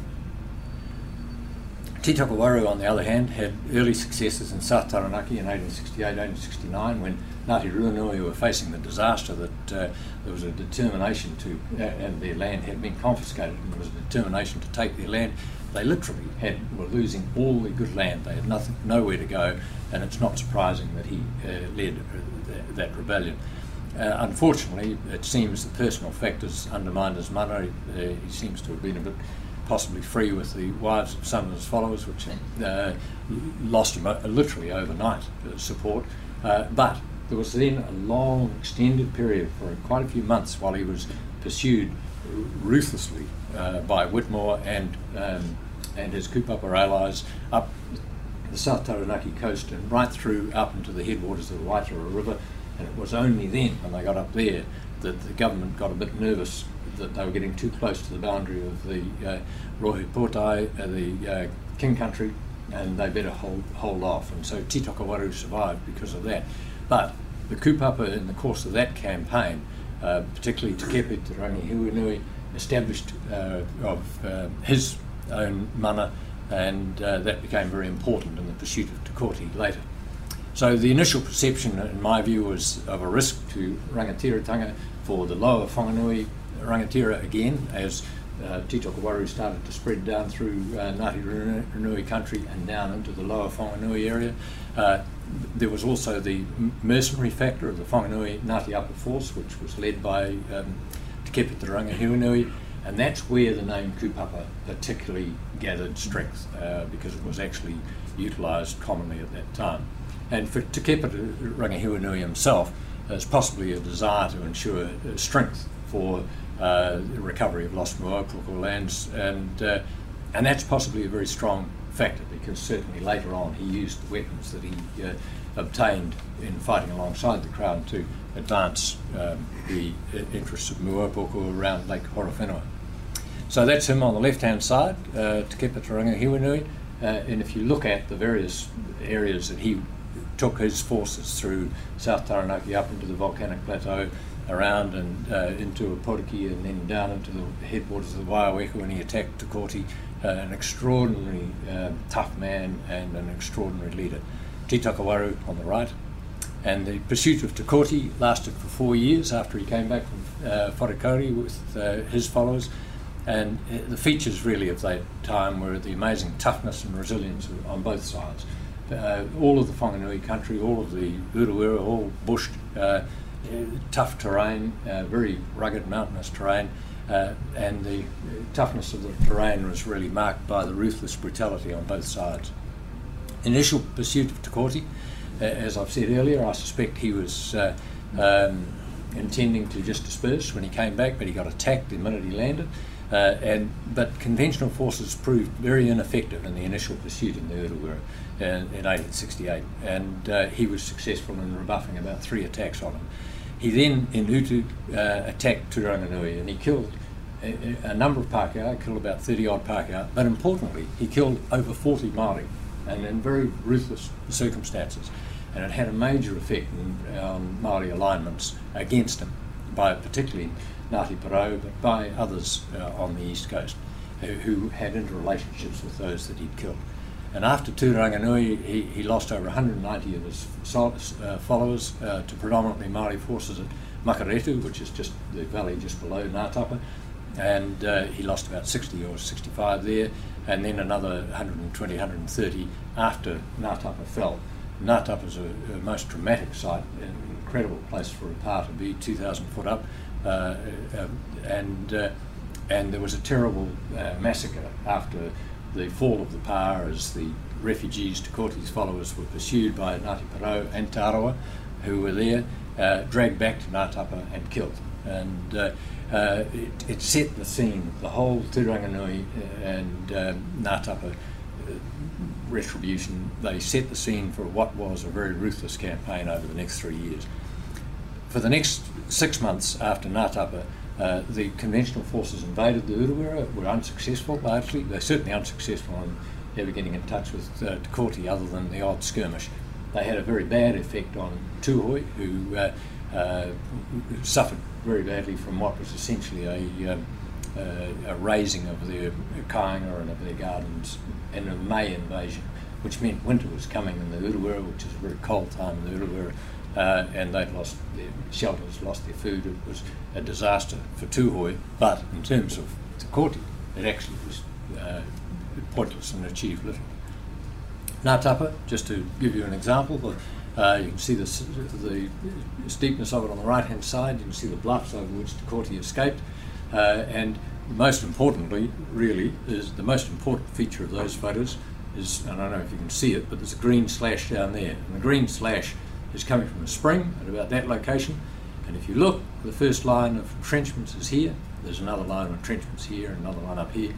Titokowaru, on the other hand, had early successes in South Taranaki in 1868-1869 when Ngāti Ruanui were facing the disaster that uh, there was a determination to, uh, and their land had been confiscated, and there was a determination to take their land. They literally had were losing all the good land. They had nothing, nowhere to go, and it's not surprising that he uh, led uh, that rebellion. Uh, unfortunately, it seems the personal factors undermined his mana. He, uh, he seems to have been a bit possibly free with the wives of some of his followers, which uh, lost him literally overnight uh, support. Uh, but there was then a long, extended period for quite a few months while he was pursued ruthlessly by Whitmore and um, and his Kupapa allies up the South Taranaki coast and right through up into the headwaters of the Waitara River. And it was only then, when they got up there, that the government got a bit nervous that they were getting too close to the boundary of the uh, Rohe Pōtae, uh, the uh, King Country, and they better hold, hold off. And so Titokowaru survived because of that. But the Kupapa in the course of that campaign, uh, particularly Te Kepe Te Rangi established uh, of uh, his own mana, and uh, that became very important in the pursuit of Te Kooti later. So the initial perception, in my view, was of a risk to rangatiratanga for the lower Whanganui rangatira again, as uh, Titokowaru started to spread down through uh, Ngāti Ruanui country and down into the lower Whanganui area. Uh, there was also the mercenary factor of the Whanganui Ngāti Upper Force, which was led by um, Te Kepe Te Rangihiwinui, and that's where the name Kupapa particularly gathered strength, uh, because it was actually utilised commonly at that time. And for Te Kepe Te himself, there's possibly a desire to ensure uh, strength for uh, recovery of lost Muaūpoko lands, and uh, and that's possibly a very strong factor because certainly later on he used the weapons that he uh, obtained in fighting alongside the Crown to advance um, the interests of Muaūpoko around Lake Horowhenua. So that's him on the left-hand side, uh, Te Kepe Te Rangihiwinui, uh, and if you look at the various areas that he took his forces through South Taranaki up into the volcanic plateau, around and uh, into Opotiki and then down into the headwaters of the Waioeka when he attacked Te Kooti, uh, an extraordinary uh, tough man and an extraordinary leader. Titokowaru on the right. And the pursuit of Te Kooti lasted for four years after he came back from uh, with uh, his followers. And the features really of that time were the amazing toughness and resilience on both sides. uh, all of the Whanganui country, all of the Urewera, all bush, uh, tough terrain, uh, very rugged mountainous terrain, uh, and the toughness of the terrain was really marked by the ruthless brutality on both sides. Initial pursuit of Te Kooti, uh, as I've said earlier, I suspect he was uh, um, intending to just disperse when he came back, but he got attacked the minute he landed. Uh, and but conventional forces proved very ineffective in the initial pursuit in the Urewera in, in 1868, and uh, he was successful in rebuffing about three attacks on him. He then, in Utu, uh, attacked Turanganui and he killed a, a number of Pākehā, killed about 30 odd Pākehā, but importantly, he killed over 40 Māori and in very ruthless circumstances. And it had a major effect on Māori alignments against him, by particularly Ngāti Porou, but by others uh, on the east coast who, who had interrelationships with those that he'd killed. And after Turanganui, he, he lost over 190 of his uh, followers uh, to predominantly Maori forces at Makaretu, which is just the valley just below Ngātapa. And uh, he lost about 60 or 65 there, and then another 120, 130 after Ngātapa fell. Ngātapa is a, a, most dramatic site, an incredible place for a pa to be, 2,000 foot up. Uh, uh, and, uh, and there was a terrible massacre after the fall of the power as the refugees, Te Kooti's followers, were pursued by Ngāti Porou and Te Arawa, who were there, uh, dragged back to Ngātapa and killed. And uh, uh, it, it, set the scene, the whole Turanganui and uh, Ngātapa retribution, they set the scene for what was a very ruthless campaign over the next three years. For the next six months after Ngātapa, uh, the conventional forces invaded the Urewera, were unsuccessful largely. They're certainly unsuccessful in ever getting in touch with uh, Te Kooti other than the odd skirmish. They had a very bad effect on Tūhoe, who uh, uh, suffered very badly from what was essentially a, um, uh, a razing of their kāinga and of their gardens and a May invasion, which meant winter was coming in the Urewera, which is a very cold time in the Urewera, uh, and they'd lost their shelters, lost their food. It was a disaster for Tūhoe, but in terms of Te Kooti, it actually was uh, pointless and achieved little. Ngātapa, just to give you an example, uh, you can see the, the steepness of it on the right hand side, you can see the bluffs over which Te Kooti escaped, uh, and most importantly, really, is the most important feature of those photos is, I don't know if you can see it, but there's a green slash down there, and the green slash is coming from a spring at about that location. And if you look, the first line of entrenchments is here. There's another line of entrenchments here, and another one up here.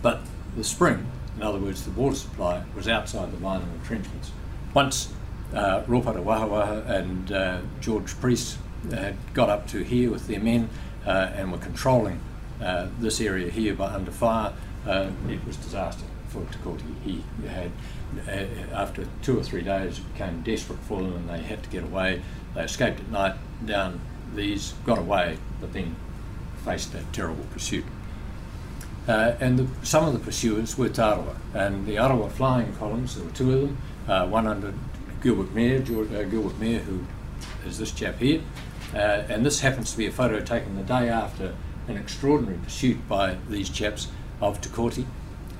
But the spring, in other words, the water supply, was outside the line of entrenchments. Once uh, Ropata Wahawaha and uh, George Preece had got up to here with their men uh, and were controlling uh, this area here by under fire, uh, it was disaster for Te Kooti. He had uh, after two or three days, became desperate for them and they had to get away. They escaped at night down these, got away, but then faced that terrible pursuit. Uh, and the, some of the pursuers were Te Arawa, and the Arawa flying columns, there were two of them, uh, one under Gilbert Mair, George, uh, Gilbert Mair, who is this chap here, uh, and this happens to be a photo taken the day after an extraordinary pursuit by these chaps of Te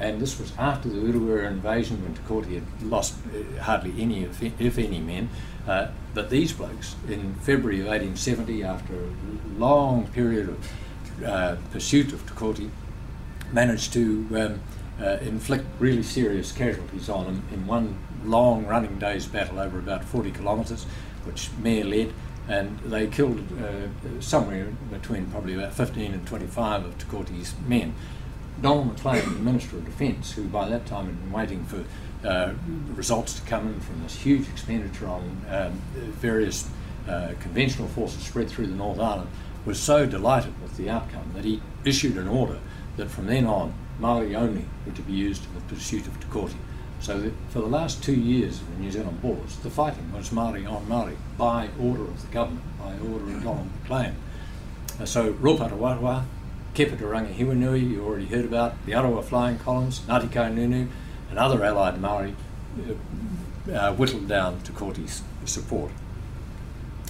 and this was after the Urewera invasion when Te had lost uh, hardly any, if, any, men. Uh, but these blokes, in February of 1870, after a long period of uh, pursuit of Te managed to um, uh, inflict really serious casualties on them in one long running day's battle over about 40 kilometres, which Mair led. And they killed uh, somewhere between probably about 15 and 25 of Te Kooti's men. Donald McLean, the Minister of Defence, who by that time had been waiting for uh, results to come in from this huge expenditure on um, various uh, conventional forces spread through the North Island, was so delighted with the outcome that he issued an order that from then on, Maori only were to be used in the pursuit of Te Kooti. So for the last two years of the New Zealand Wars, the fighting was Maori on Maori by order of the government, by order of Donald McLean. Uh, so Ropata Wahawa Kepa Rangihiwinui, you already heard about, the Arawa flying columns, Ngāti Kahungunu, and other allied Maori uh, uh, whittled down to Kooti's support.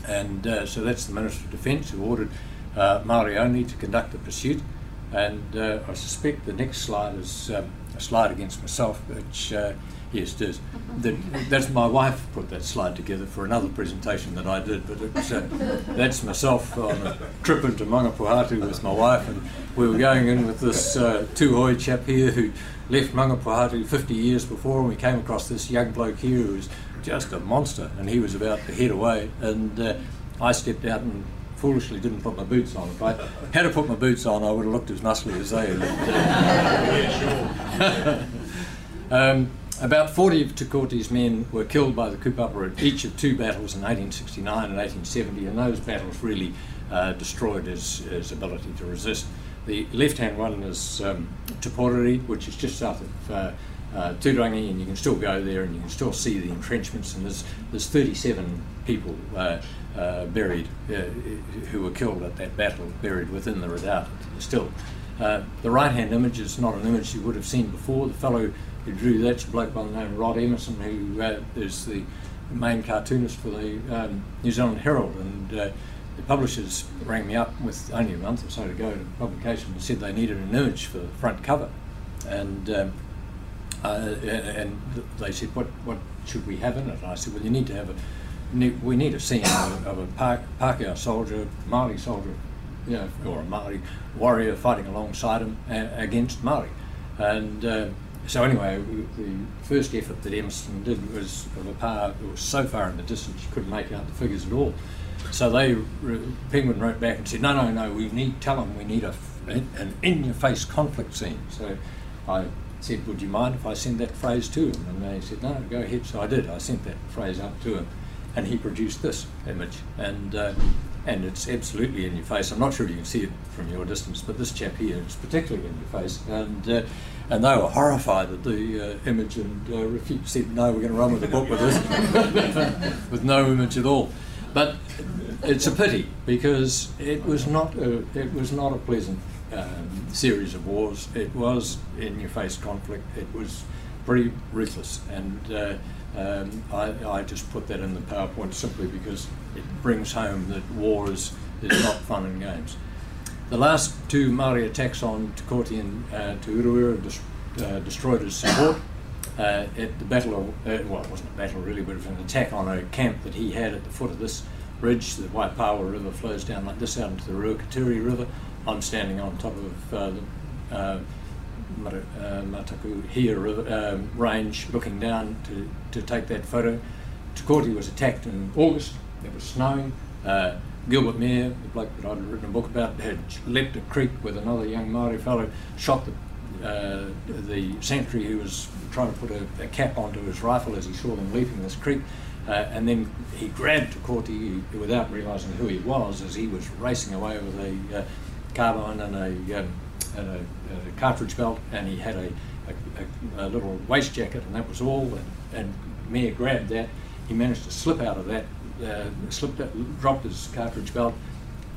And uh, so that's the Minister of Defence who ordered uh, Maori only to conduct the pursuit. And uh, I suspect the next slide is um, a slide against myself, which uh, Yes, it is. That, that's my wife put that slide together for another presentation that I did, but it's, uh, that's myself on a trip into Maungapōhatu with my wife, and we were going in with this uh, Tūhoe chap here who left Maungapōhatu 50 years before, and we came across this young bloke here who was just a monster, and he was about to head away, and uh, I stepped out and foolishly didn't put my boots on. If I had to put my boots on, I would have looked as muscly as they had. um, about 40 of Te men were killed by the Kupapa at each of two battles in 1869 and 1870, and those battles really uh, destroyed his, his, ability to resist. The left-hand one is um, which is just south of uh, uh, Turangi, and you can still go there and you can still see the entrenchments, and there's, there's 37 people uh, uh, buried, uh, who were killed at that battle, buried within the redoubt still. Uh, the right hand image is not an image you would have seen before. The fellow who drew that's a bloke by the name of Rod Emerson, who uh, is the main cartoonist for the um, New Zealand Herald. And uh, the publishers rang me up with only a month or so to go to publication and said they needed an image for the front cover. And um, uh, and they said, what, what should we have in it? And I said, well, you need to have a we need a scene of, of a Pākehā soldier, Māori soldier, you know, or a Māori warrior fighting alongside him against Māori. And uh, so anyway, the first effort that Emerson did was of a par that was so far in the distance you couldn't make out the figures at all. So they, Penguin wrote back and said, no, no, no, we need, tell them we need a, an in-your-face conflict scene. So I said, would you mind if I send that phrase to him? And they said, no, go ahead. So I did. I sent that phrase up to him and he produced this image. And uh, and it's absolutely in your face. I'm not sure you can see it from your distance, but this chap here is particularly in your face. And uh, and they were horrified at the uh, image and uh, refused, said, no, we're going to run with the book with this, with no image at all. But it's a pity because it was not a, it was not a pleasant um, series of wars. It was in your face conflict. It was pretty ruthless and uh, um, I, I, just put that in the PowerPoint simply because it brings home that war is, is not fun and games. The last two Maori attacks on Te Kooti and uh, Te Uruhura dis- uh, destroyed his support. Uh, at the battle of, uh, well, it wasn't a battle really, but it was an attack on a camp that he had at the foot of this ridge. The Waipawa River flows down like this out into the Ruakituri River. I'm standing on top of uh, the uh, uh, Matakuhia River, um, range looking down to, to take that photo. Te Kooti was attacked in August, it was snowing. Uh, Gilbert Mair, the bloke that I'd written a book about, had leapt a creek with another young Maori fellow, shot the, uh, the sentry who was trying to put a, a, cap onto his rifle as he saw them leaping this creek. Uh, and then he grabbed Te Kooti without realising who he was as he was racing away with a uh, carbine and a um, and a, a, cartridge belt, and he had a, a, a, little waist jacket, and that was all. And, and Mair grabbed that. He managed to slip out of that, uh, slipped, out, dropped his cartridge belt,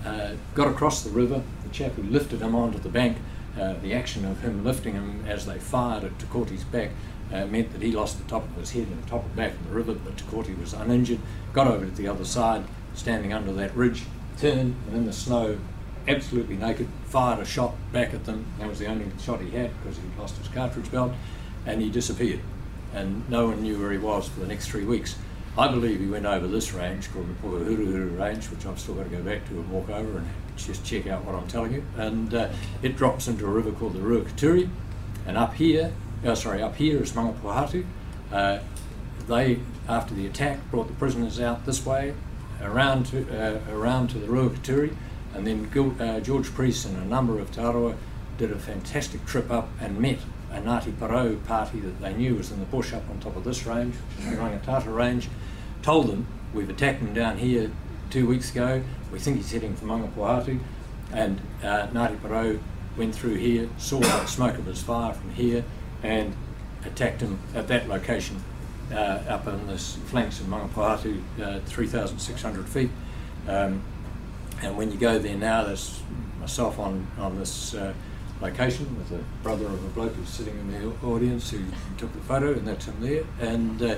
uh, got across the river. The chap who lifted him onto the bank, uh, the action of him lifting him as they fired at Te Kooti's back uh, meant that he lost the top of his head and the top of back of the river, but Te Kooti was uninjured. Got over to the other side, standing under that ridge, turned, and in the snow absolutely naked, fired a shot back at them. That was the only shot he had because he'd lost his cartridge belt, and he disappeared. And no one knew where he was for the next three weeks. I believe he went over this range called the Pukahuruhuru range, which I've still got to go back to and walk over and just check out what I'm telling you. And uh, it drops into a river called the Ruakituri. And up here, oh, sorry, up here is Maungapōhatu. Uh, they, after the attack, brought the prisoners out this way, around to, uh, around to the Ruakituri, and then uh, George Preece and a number of Te Arawa did a fantastic trip up and met a Ngāti Porou party that they knew was in the bush up on top of this range, the Rangitata range, told them, we've attacked him down here two weeks ago, we think he's heading for Maungapōhatu, and uh, Ngāti Porou went through here, saw the smoke of his fire from here, and attacked him at that location uh, up in the flanks of Maungapōhatu, uh, 3,600 feet. Um, and when you go there now, there's myself on, on this uh, location with a brother of a bloke who's sitting in the audience who took the photo, and that's him there. And uh,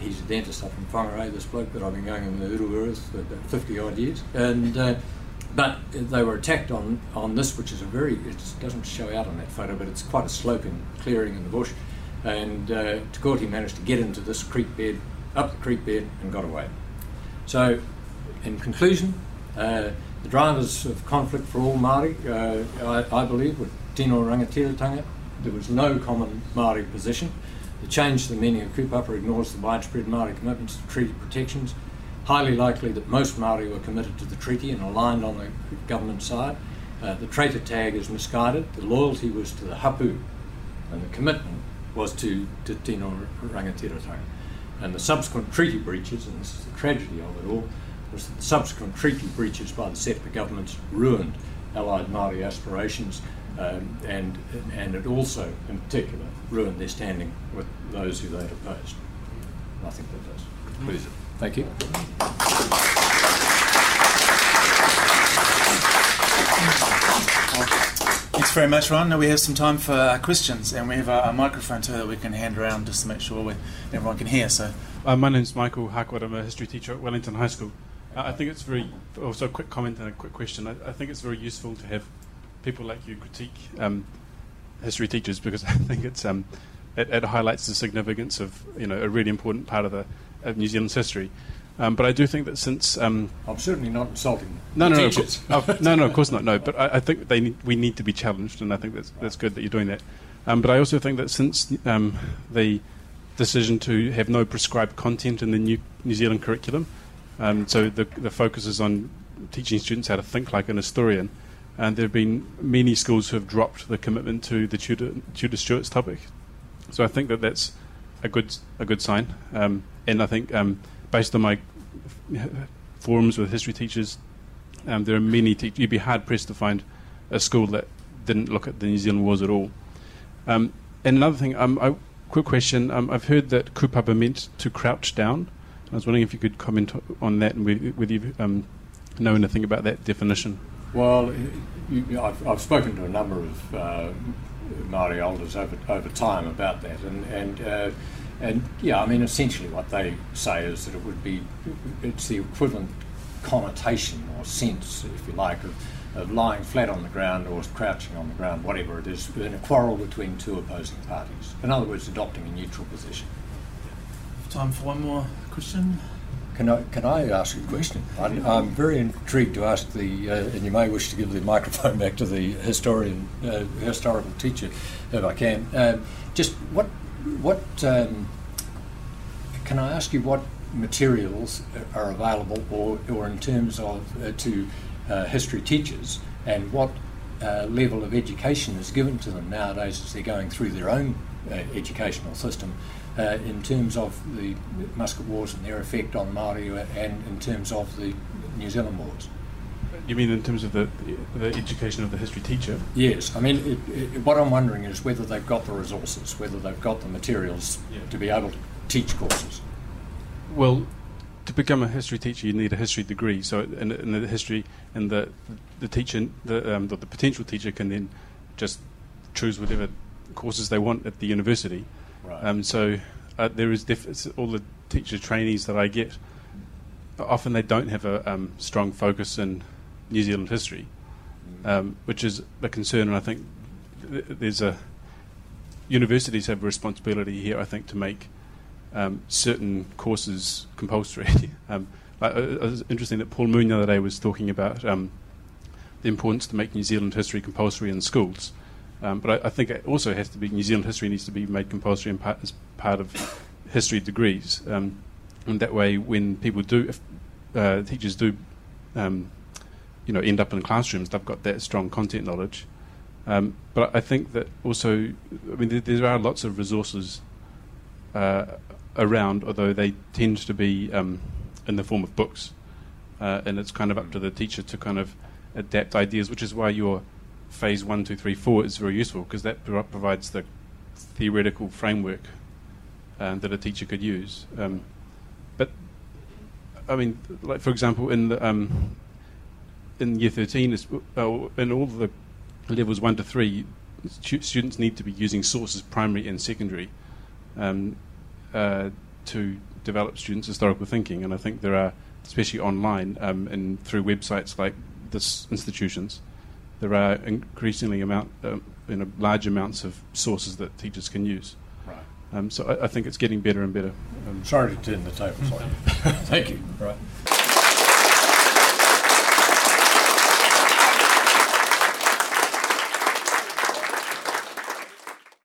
he's a dentist up in Whangarei, this bloke that I've been going in the Ureweras for about 50 odd years. And uh, but they were attacked on, on this, which is a very, it doesn't show out on that photo, but it's quite a sloping clearing in the bush. and uh, managed to get into this creek bed, up the creek bed, and got away. So, in conclusion, uh, the drivers of conflict for all Māori, uh, I, I, believe, were Tino Rangatiratanga. There was no common Māori position. The change to the meaning of kupapa ignores the widespread Māori commitments to treaty protections. Highly likely that most Māori were committed to the treaty and aligned on the government side. Uh, the traitor tag is misguided. The loyalty was to the hapu, and the commitment was to, to Tino Rangatiratanga. And the subsequent treaty breaches, and this is the tragedy of it all, was that the subsequent treaty breaches by the settler governments ruined Allied Māori aspirations um, and, and it also, in particular, ruined their standing with those who they'd opposed. I think that does. Please. Thank you. Thanks very much, Ron. Now we have some time for questions, and we have a, a, microphone too that we can hand around just to make sure we, everyone can hear. So, uh, my name's Michael Harcourt. I'm a history teacher at Wellington High School. I think it's very also a quick comment and a quick question. I, I think it's very useful to have people like you critique um, history teachers because I think it's um, it, it, highlights the significance of you know a really important part of the of New Zealand's history. Um, but I do think that since um, I'm certainly not insulting no no no, of course, no no of course not no but I, I think they need, we need to be challenged and I think that's that's good that you're doing that. Um, but I also think that since um, the decision to have no prescribed content in the new New Zealand curriculum, so the the focus is on teaching students how to think like an historian and there have been many schools who have dropped the commitment to the Tudor, Tudor Stuarts topic. So I think that that's a good a good sign, um, and I think um, based on my forums with history teachers, um, there are many. Te- you'd be hard pressed to find a school that didn't look at the New Zealand Wars at all. Um, and another thing, um, I, quick question: um, I've heard that kupapa meant to crouch down. I was wondering if you could comment on that and whether you know anything about that definition. Well, you, I've, I've, spoken to a number of uh, Maori elders over, over time about that, and and uh, and yeah, I mean, essentially what they say is that it would be it's the equivalent connotation or sense, if you like, of, of lying flat on the ground or crouching on the ground, whatever it is, in a quarrel between two opposing parties. In other words, adopting a neutral position. Time for one more Can I, can I ask a question? I'm, I'm very intrigued to ask the, uh, and you may wish to give the microphone back to the historian, uh, historical teacher, if I can. Um, just what, what um, can I ask you what materials are available, or, or in terms of uh, to uh, history teachers, and what uh, level of education is given to them nowadays as they're going through their own uh, educational system uh, in terms of the musket Wars and their effect on Māori and in terms of the New Zealand Wars. You mean in terms of the, the education of the history teacher? Yes. I mean, it, it, what I'm wondering is whether they've got the resources, whether they've got the materials yeah. to be able to teach courses. Well, to become a history teacher, you need a history degree. So, in, in the history, and the the teacher, the, um, the, the potential teacher can then just choose whatever courses they want at the university. Right. Um, so uh, there is def- all the teacher trainees that I get. Often they don't have a um, strong focus in New Zealand history, mm. um, which is a concern. And I think th- there's a universities have a responsibility here. I think to make um, certain courses compulsory. um, like, uh, it was interesting that Paul Moon the other day was talking about um, the importance to make New Zealand history compulsory in schools. Um, but I, I, think it also has to be New Zealand history needs to be made compulsory part, as part of history degrees, um, and that way, when people do, if uh, teachers do, um, you know, end up in classrooms, they've got that strong content knowledge. Um, but I think that also, I mean, there, there are lots of resources uh, around, although they tend to be um, in the form of books, uh, and it's kind of up to the teacher to kind of adapt ideas, which is why you're phase one, two, three, four is very useful because that pro- provides the theoretical framework um, that a teacher could use. Um, but I mean, like for example, in the um, in year thirteen, uh, in all the levels one to three, stu- students need to be using sources, primary and secondary, um, uh, to develop students' historical thinking. And I think there are, especially online um, and through websites like this institutions there are increasingly amount, um, you know, large amounts of sources that teachers can use. Right. Um, so I, I think it's getting better and better. Um, Sorry to turn the tables on you. Thank you. Right.